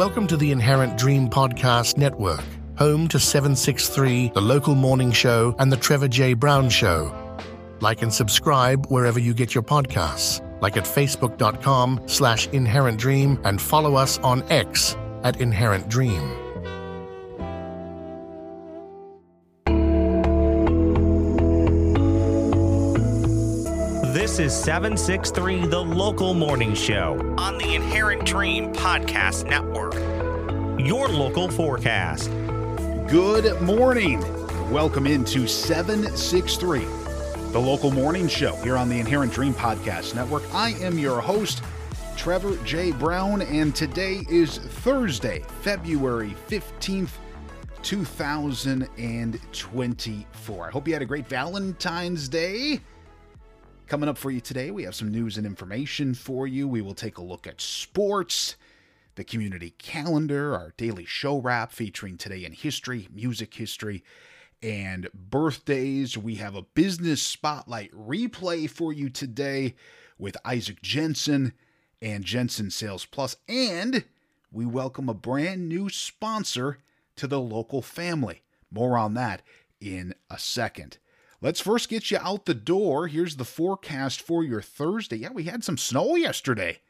Welcome to the Inherent Dream Podcast Network, home to 763, the local morning show, and the Trevor J. Brown Show. Like and subscribe wherever you get your podcasts, like at facebook.com slash inherent dream, and follow us on X at Inherent Dream. Is 763 The Local Morning Show on the Inherent Dream Podcast Network. Your local forecast. Good morning. Welcome into 763, the local morning show here on the Inherent Dream Podcast Network. I am your host, Trevor J. Brown, and today is Thursday, February 15th, 2024. I hope you had a great Valentine's Day. Coming up for you today, we have some news and information for you. We will take a look at sports, the community calendar, our daily show wrap featuring today in history, music history, and birthdays. We have a business spotlight replay for you today with Isaac Jensen and Jensen Sales Plus, and we welcome a brand new sponsor to the local family. More on that in a second. Let's first get you out the door. Here's the forecast for your Thursday. Yeah, we had some snow yesterday.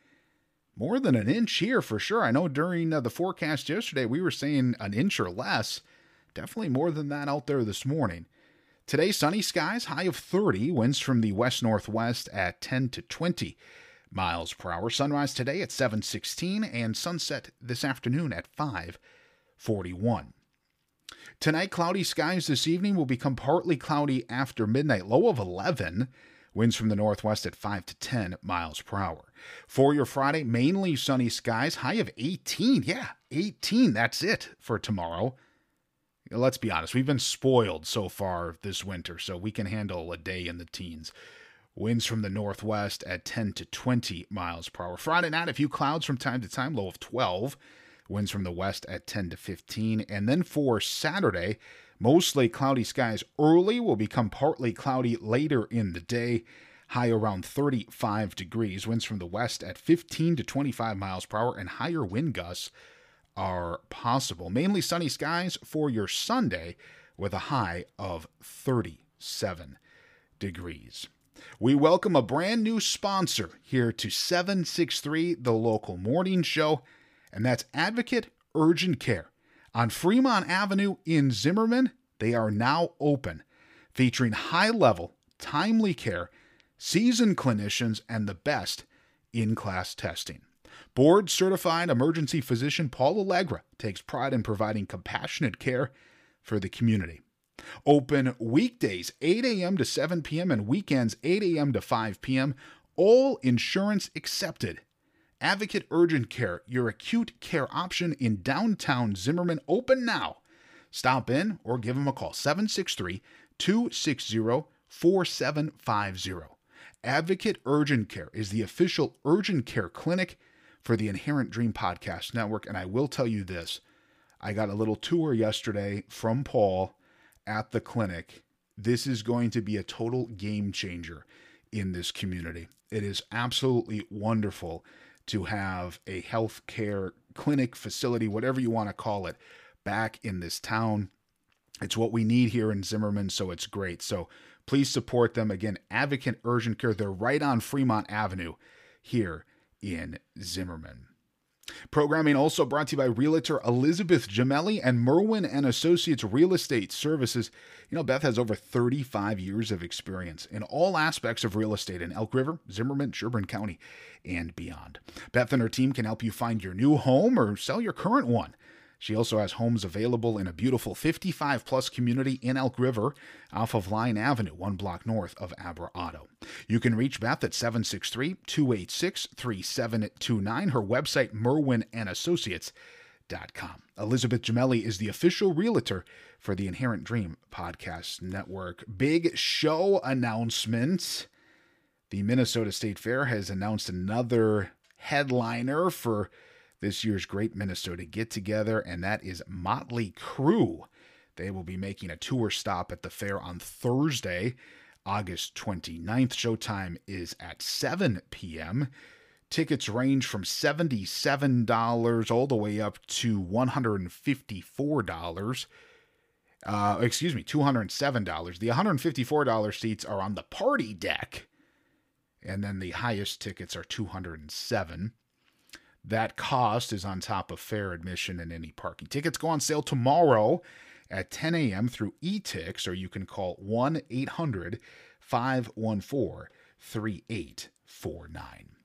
More than an inch here for sure. I know during uh, the forecast yesterday we were saying an inch or less. Definitely more than that out there this morning. Today, sunny skies, high of 30, winds from the west northwest at 10 to 20 miles per hour. Sunrise today at 7:16 and sunset this afternoon at 5:41. Tonight, cloudy skies this evening will become partly cloudy after midnight, low of 11. Winds from the northwest at 5 to 10 miles per hour. For your Friday, mainly sunny skies, high of 18. Yeah, 18. That's it for tomorrow. Let's be honest, we've been spoiled so far this winter, so we can handle a day in the teens. Winds from the northwest at 10 to 20 miles per hour. Friday night, a few clouds from time to time, low of 12. Winds from the west at 10 to 15. And then for Saturday, mostly cloudy skies early will become partly cloudy later in the day. High around 35 degrees. Winds from the west at 15 to 25 miles per hour, and higher wind gusts are possible. Mainly sunny skies for your Sunday with a high of 37 degrees. We welcome a brand new sponsor here to 763, the local morning show and that's Advocate Urgent Care. On Fremont Avenue in Zimmerman, they are now open, featuring high level, timely care, seasoned clinicians, and the best in class testing. Board certified emergency physician Paul Allegra takes pride in providing compassionate care for the community. Open weekdays 8 a.m. to 7 p.m. and weekends 8 a.m. to 5 p.m. All insurance accepted. Advocate Urgent Care, your acute care option in downtown Zimmerman, open now. Stop in or give them a call 763 260 4750. Advocate Urgent Care is the official urgent care clinic for the Inherent Dream Podcast Network. And I will tell you this I got a little tour yesterday from Paul at the clinic. This is going to be a total game changer in this community. It is absolutely wonderful to have a health care clinic, facility, whatever you want to call it, back in this town. It's what we need here in Zimmerman, so it's great. So please support them. Again, Advocate Urgent Care. They're right on Fremont Avenue here in Zimmerman. Programming also brought to you by Realtor Elizabeth Gemelli and Merwin and Associates Real Estate Services. You know, Beth has over 35 years of experience in all aspects of real estate in Elk River, Zimmerman, Sherburne County, and beyond. Beth and her team can help you find your new home or sell your current one. She also has homes available in a beautiful 55 plus community in Elk River off of Line Avenue, one block north of Abra Auto. You can reach Beth at 763 286 3729. Her website, merwinassociates.com. Elizabeth Gemelli is the official realtor for the Inherent Dream Podcast Network. Big show announcement. The Minnesota State Fair has announced another headliner for this year's Great Minnesota Get Together, and that is Motley Crue. They will be making a tour stop at the fair on Thursday, August 29th. Showtime is at 7 p.m. Tickets range from $77 all the way up to $154. Uh, excuse me, $207. The $154 seats are on the party deck, and then the highest tickets are 207 That cost is on top of fair admission and any parking. Tickets go on sale tomorrow at 10 a.m. through eTix, or you can call 1 800 514 3849.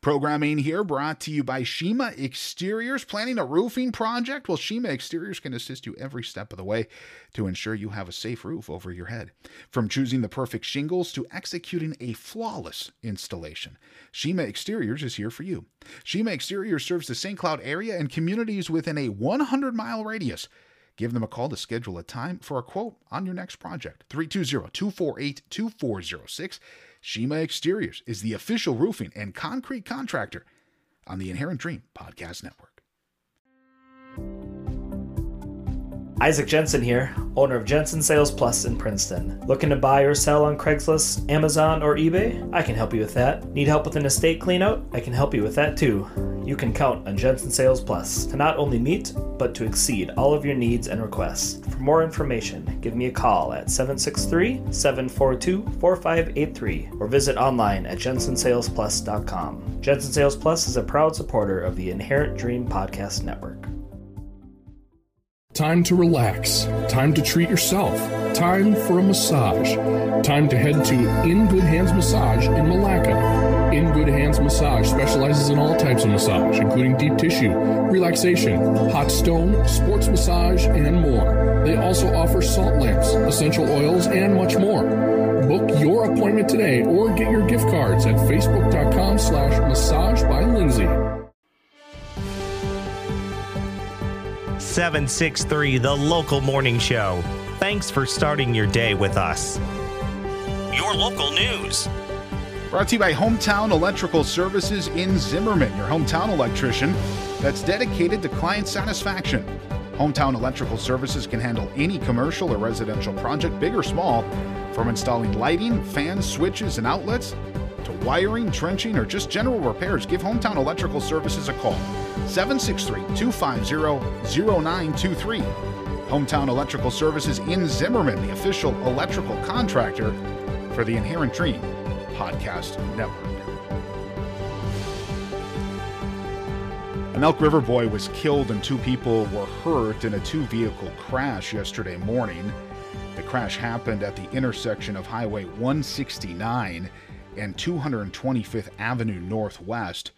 Programming here brought to you by Shima Exteriors. Planning a roofing project? Well, Shima Exteriors can assist you every step of the way to ensure you have a safe roof over your head. From choosing the perfect shingles to executing a flawless installation, Shima Exteriors is here for you. Shima Exteriors serves the St. Cloud area and communities within a 100 mile radius. Give them a call to schedule a time for a quote on your next project. 320 248 2406. Shima Exteriors is the official roofing and concrete contractor on the Inherent Dream Podcast Network. Isaac Jensen here, owner of Jensen Sales Plus in Princeton. Looking to buy or sell on Craigslist, Amazon, or eBay? I can help you with that. Need help with an estate cleanout? I can help you with that too. You can count on Jensen Sales Plus to not only meet, but to exceed all of your needs and requests. For more information, give me a call at 763 742 4583 or visit online at jensensalesplus.com. Jensen Sales Plus is a proud supporter of the Inherent Dream Podcast Network. Time to relax. Time to treat yourself. Time for a massage. Time to head to In Good Hands Massage in Milaca. In Good Hands Massage specializes in all types of massage, including deep tissue, relaxation, hot stone, sports massage, and more. They also offer salt lamps, essential oils, and much more. Book your appointment today or get your gift cards at facebook.com slash massage by Lindsay. 763, the local morning show. Thanks for starting your day with us. Your local news. Brought to you by Hometown Electrical Services in Zimmerman, your hometown electrician that's dedicated to client satisfaction. Hometown Electrical Services can handle any commercial or residential project, big or small, from installing lighting, fans, switches, and outlets to wiring, trenching, or just general repairs. Give Hometown Electrical Services a call 763 250 0923. Hometown Electrical Services in Zimmerman, the official electrical contractor for the Inherent Dream Podcast Network. An Elk River boy was killed and two people were hurt in a two vehicle crash yesterday morning. The crash happened at the intersection of Highway 169 and 225th Avenue Northwest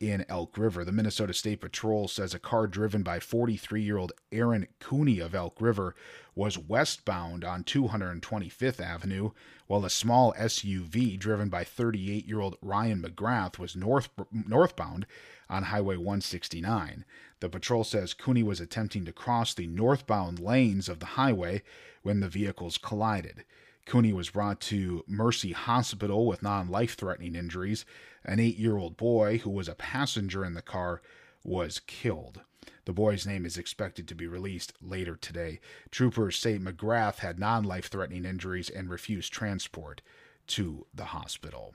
in Elk River. The Minnesota State Patrol says a car driven by 43 year old Aaron Cooney of Elk River was westbound on 225th Avenue, while a small SUV driven by 38 year old Ryan McGrath was north, northbound on Highway 169. The patrol says Cooney was attempting to cross the northbound lanes of the highway when the vehicles collided. Cooney was brought to Mercy Hospital with non life threatening injuries. An eight year old boy who was a passenger in the car was killed. The boy's name is expected to be released later today. Troopers say McGrath had non life threatening injuries and refused transport to the hospital.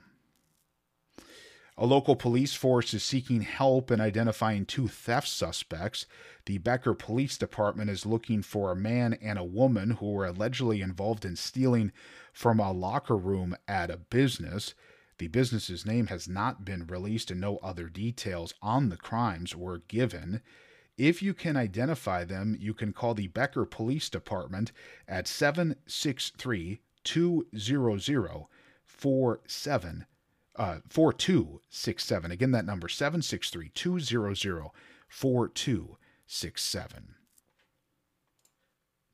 A local police force is seeking help in identifying two theft suspects. The Becker Police Department is looking for a man and a woman who were allegedly involved in stealing from a locker room at a business. The business's name has not been released and no other details on the crimes were given. If you can identify them, you can call the Becker Police Department at 763 200 47 uh, 4267. Again, that number 763 200 4267.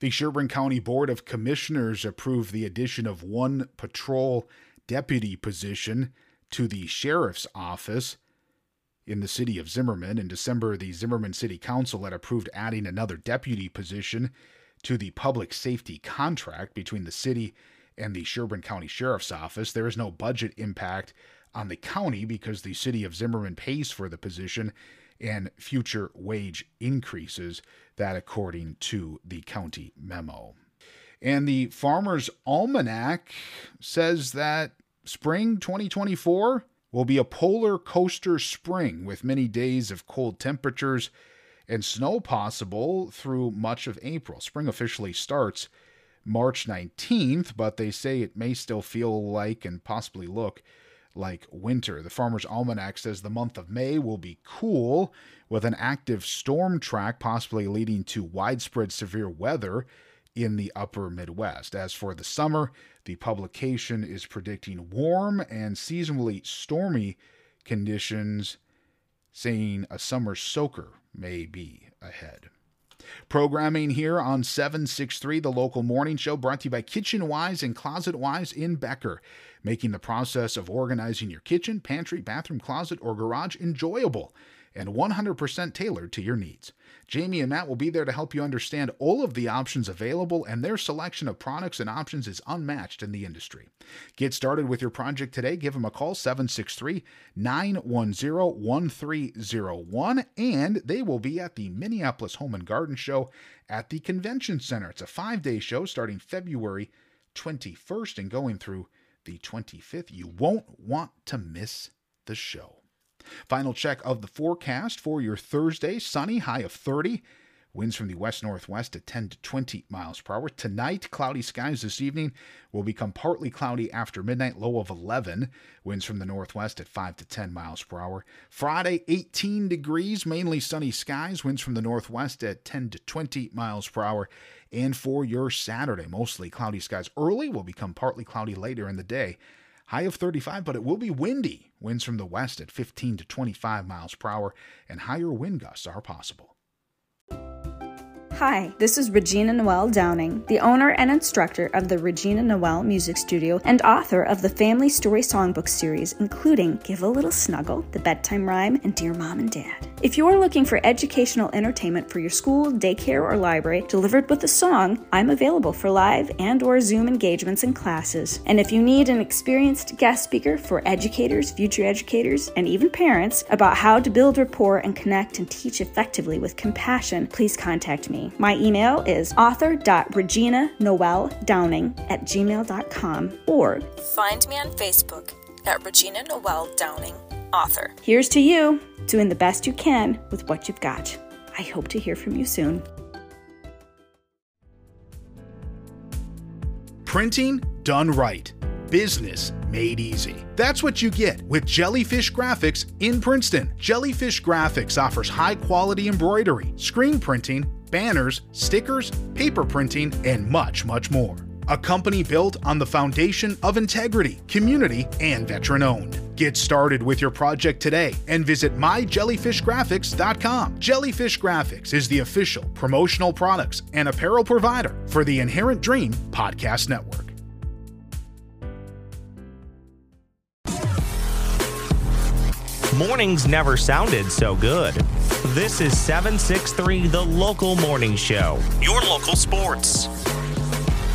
The Sherburne County Board of Commissioners approved the addition of one patrol deputy position to the sheriff's office in the city of Zimmerman. In December, the Zimmerman City Council had approved adding another deputy position to the public safety contract between the city and the Sherburne County Sheriff's Office. There is no budget impact on the county because the city of Zimmerman pays for the position and future wage increases, that according to the county memo. And the Farmer's Almanac says that spring 2024 will be a polar coaster spring with many days of cold temperatures and snow possible through much of April. Spring officially starts March 19th, but they say it may still feel like and possibly look like winter. The Farmer's Almanac says the month of May will be cool with an active storm track possibly leading to widespread severe weather in the upper Midwest. As for the summer, the publication is predicting warm and seasonally stormy conditions, saying a summer soaker may be ahead. Programming here on 763, the local morning show brought to you by Kitchen Wise and Closet Wise in Becker, making the process of organizing your kitchen, pantry, bathroom, closet, or garage enjoyable and 100% tailored to your needs. Jamie and Matt will be there to help you understand all of the options available, and their selection of products and options is unmatched in the industry. Get started with your project today. Give them a call, 763 910 1301, and they will be at the Minneapolis Home and Garden Show at the Convention Center. It's a five day show starting February 21st and going through the 25th. You won't want to miss the show. Final check of the forecast for your Thursday sunny, high of 30. Winds from the west northwest at 10 to 20 miles per hour. Tonight, cloudy skies this evening will become partly cloudy after midnight, low of 11. Winds from the northwest at 5 to 10 miles per hour. Friday, 18 degrees, mainly sunny skies. Winds from the northwest at 10 to 20 miles per hour. And for your Saturday, mostly cloudy skies early, will become partly cloudy later in the day. High of 35, but it will be windy. Winds from the west at 15 to 25 miles per hour, and higher wind gusts are possible. Hi, this is Regina Noel Downing, the owner and instructor of the Regina Noel Music Studio and author of the Family Story Songbook series, including Give a Little Snuggle, The Bedtime Rhyme, and Dear Mom and Dad. If you are looking for educational entertainment for your school, daycare, or library delivered with a song, I'm available for live and or Zoom engagements and classes. And if you need an experienced guest speaker for educators, future educators, and even parents about how to build rapport and connect and teach effectively with compassion, please contact me. My email is author.reginanoeldowning at gmail.com or find me on Facebook at Regina Noel Downing, author. Here's to you, doing the best you can with what you've got. I hope to hear from you soon. Printing done right. Business made easy. That's what you get with Jellyfish Graphics in Princeton. Jellyfish Graphics offers high quality embroidery, screen printing, banners, stickers, paper printing, and much, much more. A company built on the foundation of integrity, community, and veteran owned. Get started with your project today and visit myjellyfishgraphics.com. Jellyfish Graphics is the official promotional products and apparel provider for the Inherent Dream Podcast Network. Mornings never sounded so good. This is 763 The Local Morning Show, your local sports.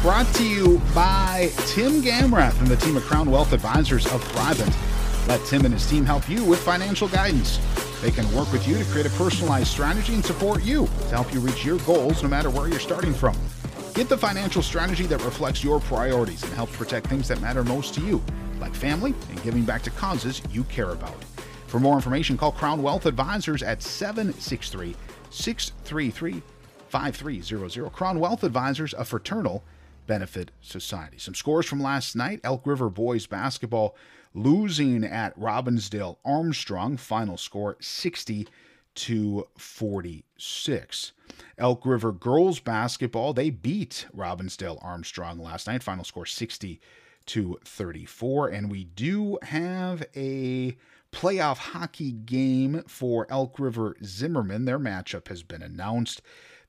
Brought to you by Tim Gamrath and the team of Crown Wealth Advisors of Thrivent. Let Tim and his team help you with financial guidance. They can work with you to create a personalized strategy and support you to help you reach your goals no matter where you're starting from. Get the financial strategy that reflects your priorities and helps protect things that matter most to you, like family and giving back to causes you care about. For more information, call Crown Wealth Advisors at 763 633 5300. Crown Wealth Advisors, a fraternal benefit society. Some scores from last night Elk River boys basketball losing at Robbinsdale Armstrong. Final score 60 to 46. Elk River girls basketball, they beat Robbinsdale Armstrong last night. Final score 60 to 34. And we do have a playoff hockey game for Elk River Zimmerman. Their matchup has been announced.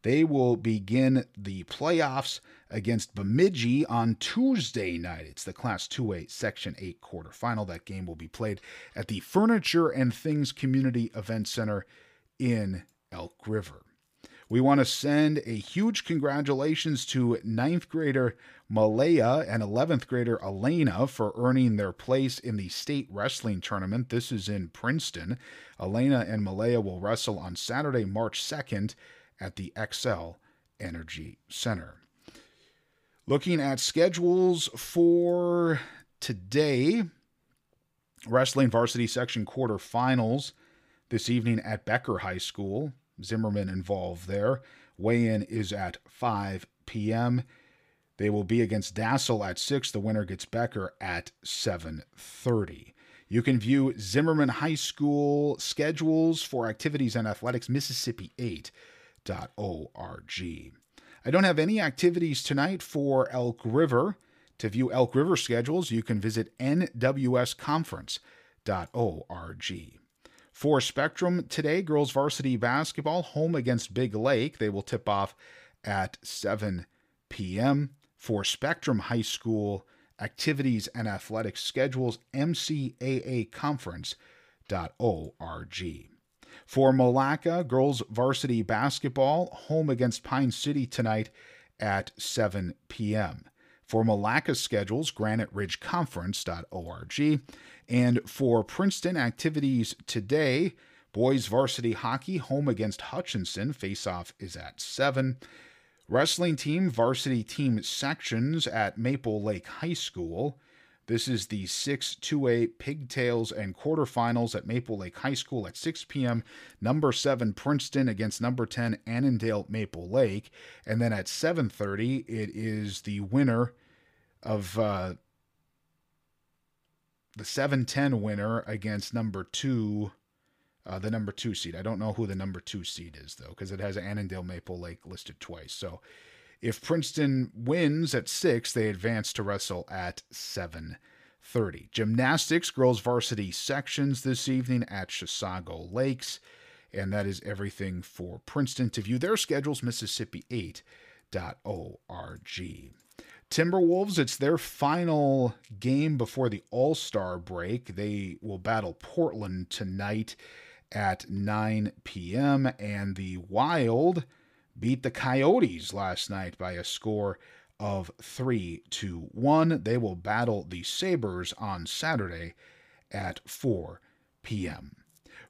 They will begin the playoffs against Bemidji on Tuesday night. It's the Class 2A Section 8 quarterfinal. That game will be played at the Furniture and Things Community Event Center in Elk River. We want to send a huge congratulations to ninth grader Malaya and 11th grader Elena for earning their place in the state wrestling tournament. This is in Princeton. Elena and Malaya will wrestle on Saturday, March 2nd at the Xcel Energy Center. Looking at schedules for today, Wrestling varsity section quarterfinals this evening at Becker High School. Zimmerman involved there. Weigh in is at 5 p.m. They will be against Dassel at 6. The winner gets Becker at 7:30. You can view Zimmerman High School schedules for activities and athletics Mississippi8.org. I don't have any activities tonight for Elk River. To view Elk River schedules, you can visit nwsconference.org. For Spectrum today, girls varsity basketball home against Big Lake. They will tip off at 7 p.m. For Spectrum High School activities and athletic schedules, mcaaconference.org. For Milaca, girls varsity basketball home against Pine City tonight at 7 p.m. For Milaca schedules, graniteridgeconference.org. And for Princeton activities today, boys varsity hockey home against Hutchinson. Faceoff is at 7. Wrestling team varsity team sections at Maple Lake High School. This is the 6 2A Pigtails and quarterfinals at Maple Lake High School at 6 p.m. Number 7 Princeton against number 10 Annandale Maple Lake. And then at 7:30 it is the winner of uh, the 7-10 winner against number 2 uh, the number 2 seed. I don't know who the number 2 seed is though because it has Annandale Maple Lake listed twice. So if Princeton wins at 6, they advance to wrestle at 7:30. Gymnastics girls varsity sections this evening at Chisago Lakes, and that is everything for Princeton to view their schedules mississippi8.org. Timberwolves, it's their final game before the All-Star break. They will battle Portland tonight at 9 p.m. and the Wild beat the Coyotes last night by a score of 3 to 1. They will battle the Sabres on Saturday at 4 p.m.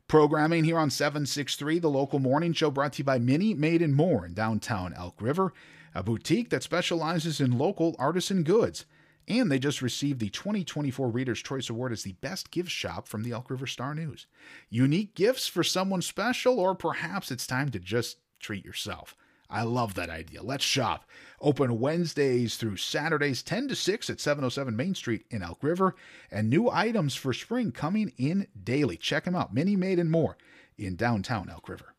Programming here on 763, the local morning show brought to you by Mini Made and More in downtown Elk River, a boutique that specializes in local artisan goods. And they just received the 2024 Reader's Choice Award as the best gift shop from the Elk River Star News. Unique gifts for someone special, or perhaps it's time to just treat yourself. I love that idea. Let's shop. Open Wednesdays through Saturdays, 10 to 6 at 707 Main Street in Elk River. And new items for spring coming in daily. Check them out. Mini Made and more in downtown Elk River.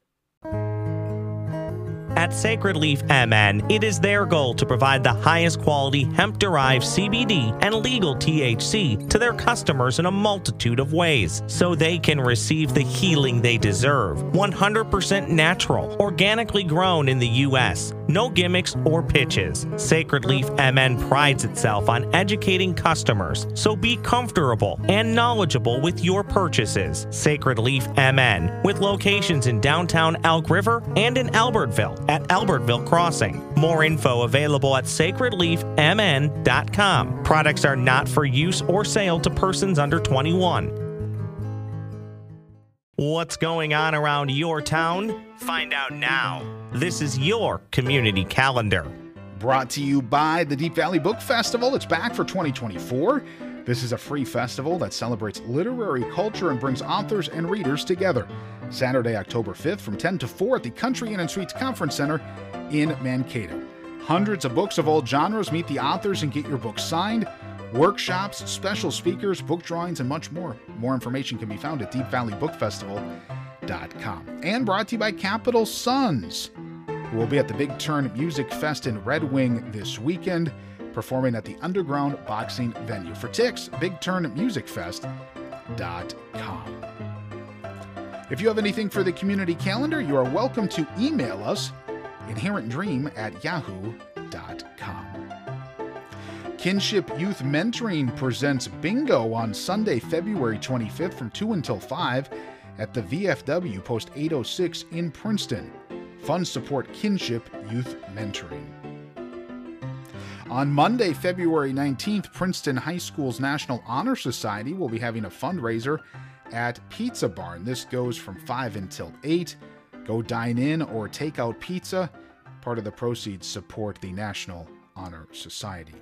At Sacred Leaf MN, it is their goal to provide the highest quality hemp derived CBD and legal THC to their customers in a multitude of ways so they can receive the healing they deserve. 100% natural, organically grown in the U.S., no gimmicks or pitches. Sacred Leaf MN prides itself on educating customers, so be comfortable and knowledgeable with your purchases. Sacred Leaf MN, with locations in downtown Elk River and in Albertville at Albertville Crossing. More info available at sacredleafmn.com. Products are not for use or sale to persons under 21. What's going on around your town? Find out now. This is your community calendar. Brought to you by the Deep Valley Book Festival. It's back for 2024. This is a free festival that celebrates literary culture and brings authors and readers together. Saturday, October 5th from 10 to 4 at the Country Inn and Suites Conference Center in Mankato. Hundreds of books of all genres meet the authors and get your book signed. Workshops, special speakers, book drawings, and much more. More information can be found at deepvalleybookfestival.com. And brought to you by Capital Sons, who will be at the Big Turn Music Fest in Red Wing this weekend, performing at the Underground Boxing venue. For ticks, bigturnmusicfest.com. If you have anything for the community calendar, you are welcome to email us inherentdream at yahoo.com. Kinship Youth Mentoring presents Bingo on Sunday, February 25th from 2 until 5 at the VFW Post 806 in Princeton. Funds support Kinship Youth Mentoring. On Monday, February 19th, Princeton High School's National Honor Society will be having a fundraiser at Pizza Barn. This goes from 5 until 8. Go dine in or take out pizza. Part of the proceeds support the National Honor Society.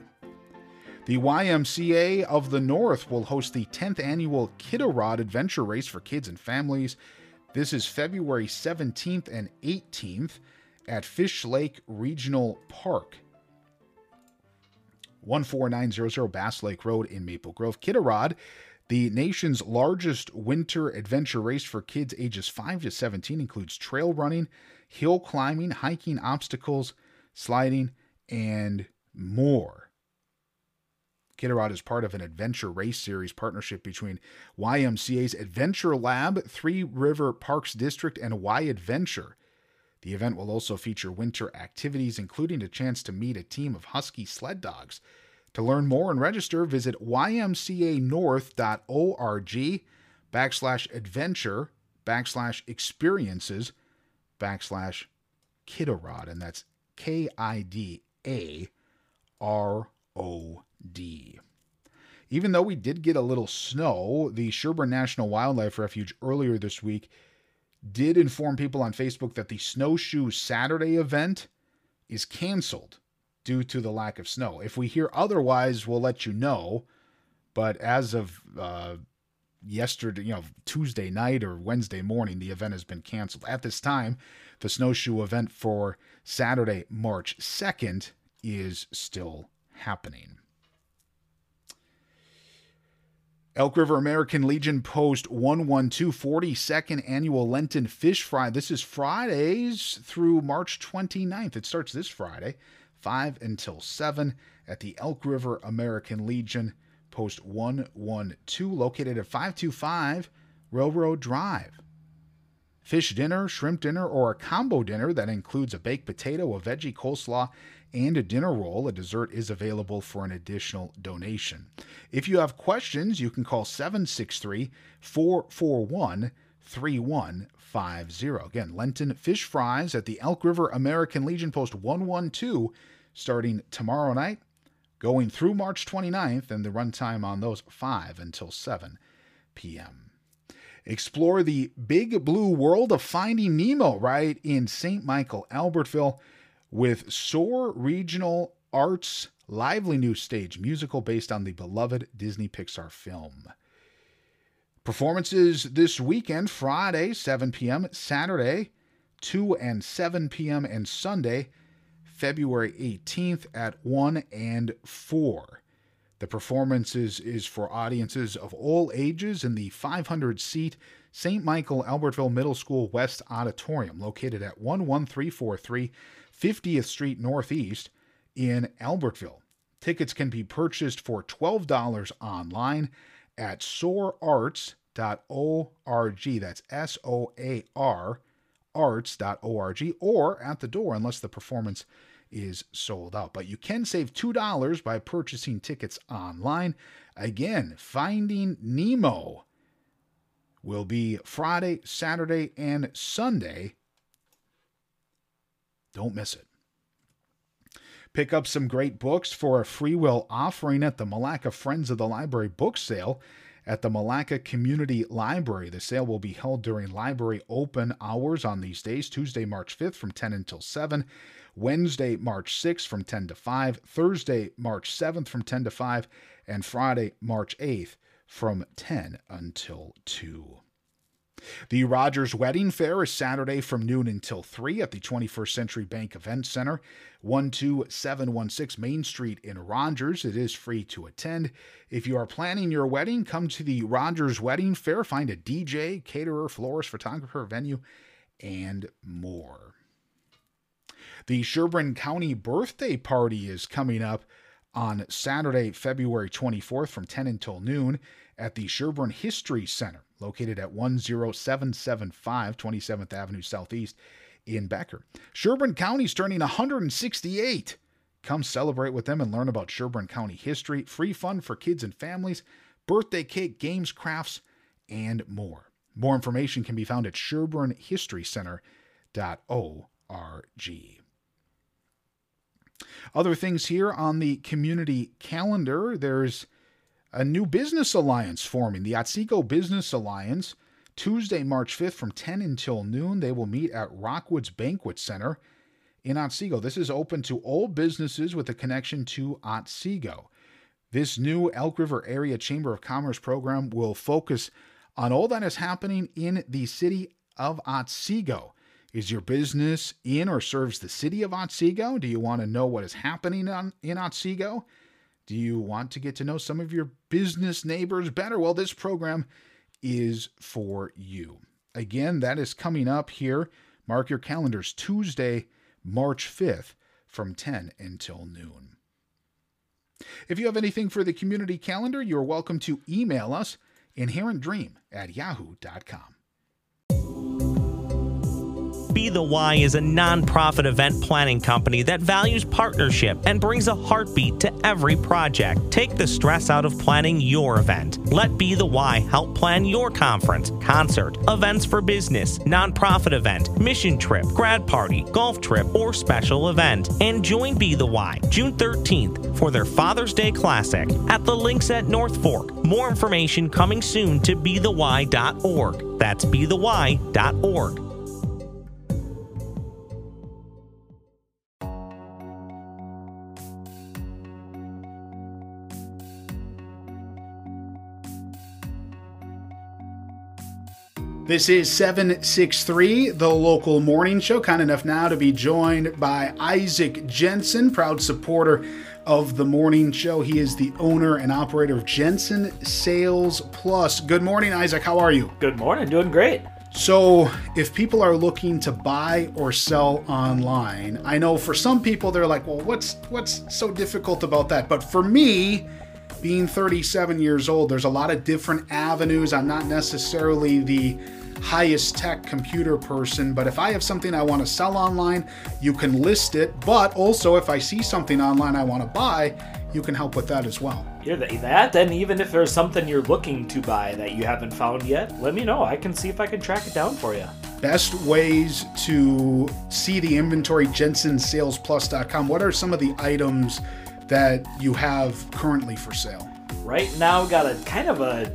The YMCA of the North will host the 10th annual Kidarod Adventure Race for kids and families. This is February 17th and 18th at Fish Lake Regional Park. 14900 Bass Lake Road in Maple Grove. Kidarod, the nation's largest winter adventure race for kids ages 5 to 17, includes trail running, hill climbing, hiking, obstacles, sliding, and more. Kidarod is part of an adventure race series partnership between YMCA's Adventure Lab, Three River Parks District, and Y Adventure. The event will also feature winter activities, including a chance to meet a team of husky sled dogs. To learn more and register, visit ymcanorth.org backslash adventure backslash experiences backslash Kidarod, and that's K I D A R O D. Even though we did get a little snow, the Sherburne National Wildlife Refuge earlier this week did inform people on Facebook that the Snowshoe Saturday event is canceled due to the lack of snow. If we hear otherwise, we'll let you know. But as of uh, yesterday, you know, Tuesday night or Wednesday morning, the event has been canceled. At this time, the snowshoe event for Saturday, March 2nd, is still happening. Elk River American Legion Post 112 42nd Annual Lenten Fish Fry. This is Fridays through March 29th. It starts this Friday, 5 until 7 at the Elk River American Legion Post 112, located at 525 Railroad Drive. Fish dinner, shrimp dinner, or a combo dinner that includes a baked potato, a veggie coleslaw, and a dinner roll. A dessert is available for an additional donation. If you have questions, you can call 763 441 3150. Again, Lenten fish fries at the Elk River American Legion Post 112 starting tomorrow night, going through March 29th, and the runtime on those 5 until 7 p.m. Explore the big blue world of Finding Nemo right in St. Michael, Albertville with Soar Regional Arts lively new stage musical based on the beloved Disney Pixar film. Performances this weekend Friday, 7 p.m., Saturday, 2 and 7 p.m., and Sunday, February 18th at 1 and 4. The performances is for audiences of all ages in the 500 seat St. Michael Albertville Middle School West Auditorium, located at 11343 50th Street Northeast in Albertville. Tickets can be purchased for $12 online at soararts.org. That's S O A R arts.org or at the door unless the performance is sold out. But you can save $2 by purchasing tickets online. Again, Finding Nemo will be Friday, Saturday, and Sunday don't miss it. Pick up some great books for a free will offering at the Milaca Friends of the Library book sale at the Milaca Community Library. The sale will be held during library open hours on these days Tuesday, March 5th from 10 until 7, Wednesday, March 6th from 10 to 5, Thursday, March 7th from 10 to 5, and Friday, March 8th from 10 until 2. The Rogers Wedding Fair is Saturday from noon until 3 at the 21st Century Bank Event Center, 12716 Main Street in Rogers. It is free to attend. If you are planning your wedding, come to the Rogers Wedding Fair. Find a DJ, caterer, florist, photographer, venue, and more. The Sherburne County Birthday Party is coming up on Saturday, February 24th from 10 until noon at the Sherburne History Center, located at 10775 27th Avenue Southeast in Becker. Sherburne County is turning 168. Come celebrate with them and learn about Sherburne County history, free fun for kids and families, birthday cake, games, crafts, and more. More information can be found at SherburneHistoryCenter.org. Other things here on the community calendar there's a new business alliance forming, the Otsego Business Alliance. Tuesday, March 5th from 10 until noon, they will meet at Rockwoods Banquet Center in Otsego. This is open to all businesses with a connection to Otsego. This new Elk River Area Chamber of Commerce program will focus on all that is happening in the city of Otsego. Is your business in or serves the city of Otsego? Do you want to know what is happening on, in Otsego? Do you want to get to know some of your business neighbors better? Well, this program is for you. Again, that is coming up here. Mark your calendars Tuesday, March 5th from 10 until noon. If you have anything for the community calendar, you're welcome to email us inherentdream at yahoo.com. Be the Y is a nonprofit event planning company that values partnership and brings a heartbeat to every project. Take the stress out of planning your event. Let Be the Y help plan your conference, concert, events for business, nonprofit event, mission trip, grad party, golf trip, or special event. And join Be the Y June 13th for their Father's Day Classic at the links at North Fork. More information coming soon to BeTheY.org. That's BeTheY.org. This is 763, the local morning show. Kind enough now to be joined by Isaac Jensen, proud supporter of the morning show. He is the owner and operator of Jensen Sales Plus. Good morning, Isaac. How are you? Good morning. Doing great. So, if people are looking to buy or sell online, I know for some people they're like, "Well, what's what's so difficult about that?" But for me, being 37 years old, there's a lot of different avenues. I'm not necessarily the highest tech computer person, but if I have something I want to sell online, you can list it. But also, if I see something online I want to buy, you can help with that as well. Either that, and even if there's something you're looking to buy that you haven't found yet, let me know. I can see if I can track it down for you. Best ways to see the inventory, jensensalesplus.com. What are some of the items that you have currently for sale? Right now, got a kind of a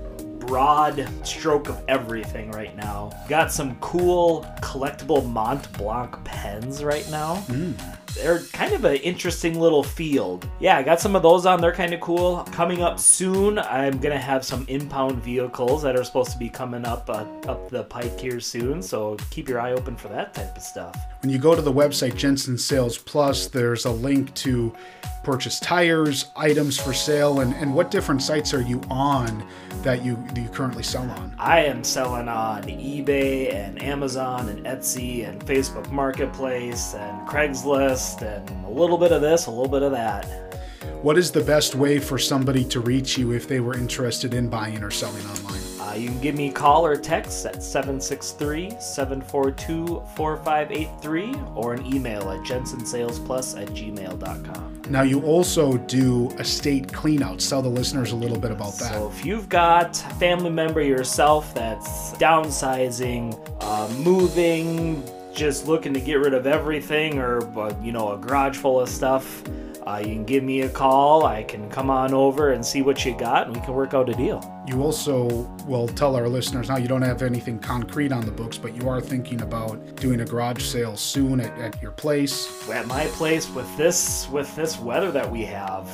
broad stroke of everything right now. Got some cool collectible Mont Blanc pens right now. Mm. They're kind of an interesting little field. Yeah, I got some of those on. They're kind of cool. Coming up soon, I'm gonna have some impound vehicles that are supposed to be coming up uh, up the pike here soon. So keep your eye open for that type of stuff. When you go to the website Jensen Sales Plus, there's a link to purchase tires, items for sale, and, and what different sites are you on that you that you currently sell on? I am selling on eBay and Amazon and Etsy and Facebook Marketplace and Craigslist and a little bit of this, a little bit of that. What is the best way for somebody to reach you if they were interested in buying or selling online? Uh, you can give me a call or text at 763 742 4583 or an email at jensensalesplus at gmail.com. Now, you also do estate cleanouts. Tell the listeners a little bit about that. So, if you've got a family member yourself that's downsizing, uh, moving, just looking to get rid of everything, or you know, a garage full of stuff, uh, you can give me a call. I can come on over and see what you got, and we can work out a deal. You also will tell our listeners now you don't have anything concrete on the books, but you are thinking about doing a garage sale soon at, at your place. At my place, with this with this weather that we have,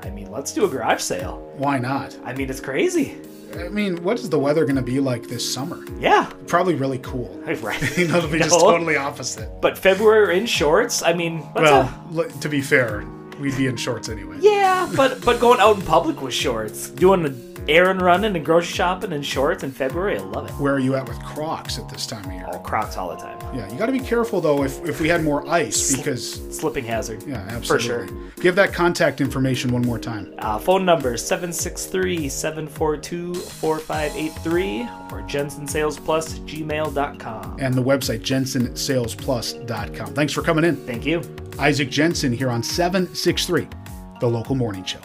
I mean, let's do a garage sale. Why not? I mean, it's crazy. I mean, what is the weather going to be like this summer? Yeah, Probably really cool. right. you know, it'll be just totally opposite. But February in shorts. I mean, Well, l- to be fair, we'd be in shorts anyway. Yeah, but but going out in public with shorts, doing an errand running and grocery shopping in shorts in February, I love it. Where are you at with Crocs at this time of year? Oh, Crocs all the time. Yeah, you got to be careful though if, if we had more ice because Slipping hazard. yeah, absolutely. For sure. Give that contact information one more time. Uh, phone number 763-742-4583 or jensensalesplus gmail.com. And the website jensensalesplus.com. Thanks for coming in. Thank you. Isaac Jensen here on 763, the local morning show.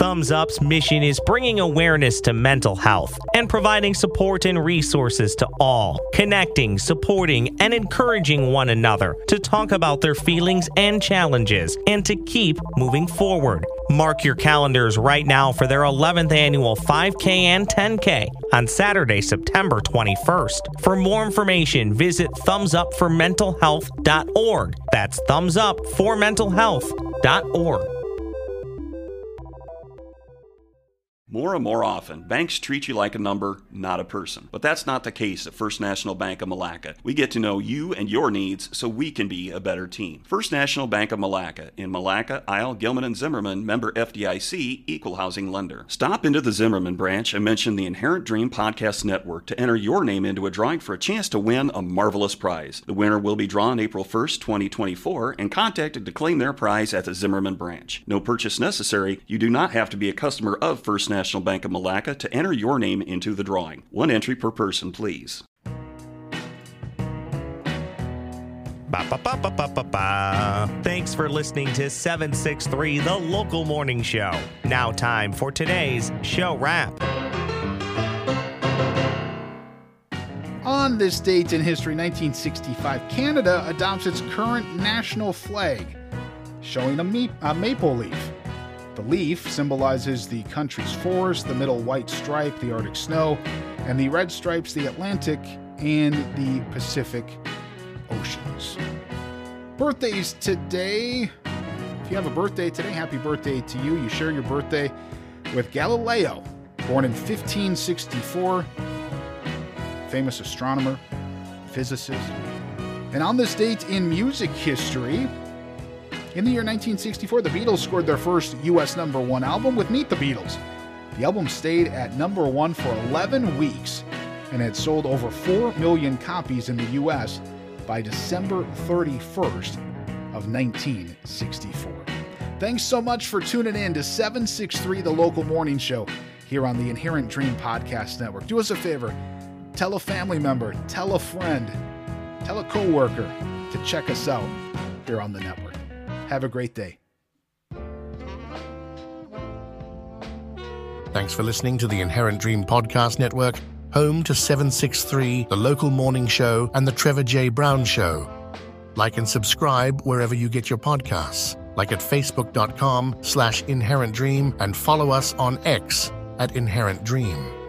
Thumbs Up's mission is bringing awareness to mental health and providing support and resources to all, connecting, supporting, and encouraging one another to talk about their feelings and challenges and to keep moving forward. Mark your calendars right now for their 11th annual 5K and 10K on Saturday, September 21st. For more information, visit thumbsupformentalhealth.org. That's thumbsupformentalhealth.org. More and more often, banks treat you like a number, not a person. But that's not the case at First National Bank of Milaca. We get to know you and your needs so we can be a better team. First National Bank of Milaca in Milaca, Isle, Gilman, and Zimmerman, member FDIC, equal housing lender. Stop into the Zimmerman branch and mention the Inherent Dream Podcast Network to enter your name into a drawing for a chance to win a marvelous prize. The winner will be drawn April 1st, 2024, and contacted to claim their prize at the Zimmerman branch. No purchase necessary. You do not have to be a customer of First National National Bank of Milaca to enter your name into the drawing. One entry per person, please. Ba, ba, ba, ba, ba, ba, ba. Thanks for listening to 763, the local morning show. Now, time for today's show wrap. On this date in history, 1965, Canada adopts its current national flag, showing a, me- a maple leaf. The leaf symbolizes the country's forest, the middle white stripe, the Arctic snow, and the red stripes, the Atlantic and the Pacific Oceans. Birthdays today. If you have a birthday today, happy birthday to you. You share your birthday with Galileo, born in 1564, famous astronomer, physicist. And on this date in music history, in the year 1964, the Beatles scored their first U.S. number one album with Meet the Beatles. The album stayed at number one for 11 weeks and had sold over 4 million copies in the U.S. by December 31st of 1964. Thanks so much for tuning in to 763 The Local Morning Show here on the Inherent Dream Podcast Network. Do us a favor, tell a family member, tell a friend, tell a coworker to check us out here on the network. Have a great day. Thanks for listening to the Inherent Dream Podcast Network, home to 763, the local morning show, and the Trevor J. Brown Show. Like and subscribe wherever you get your podcasts, like at facebook.com slash inherent dream, and follow us on X at Inherent Dream.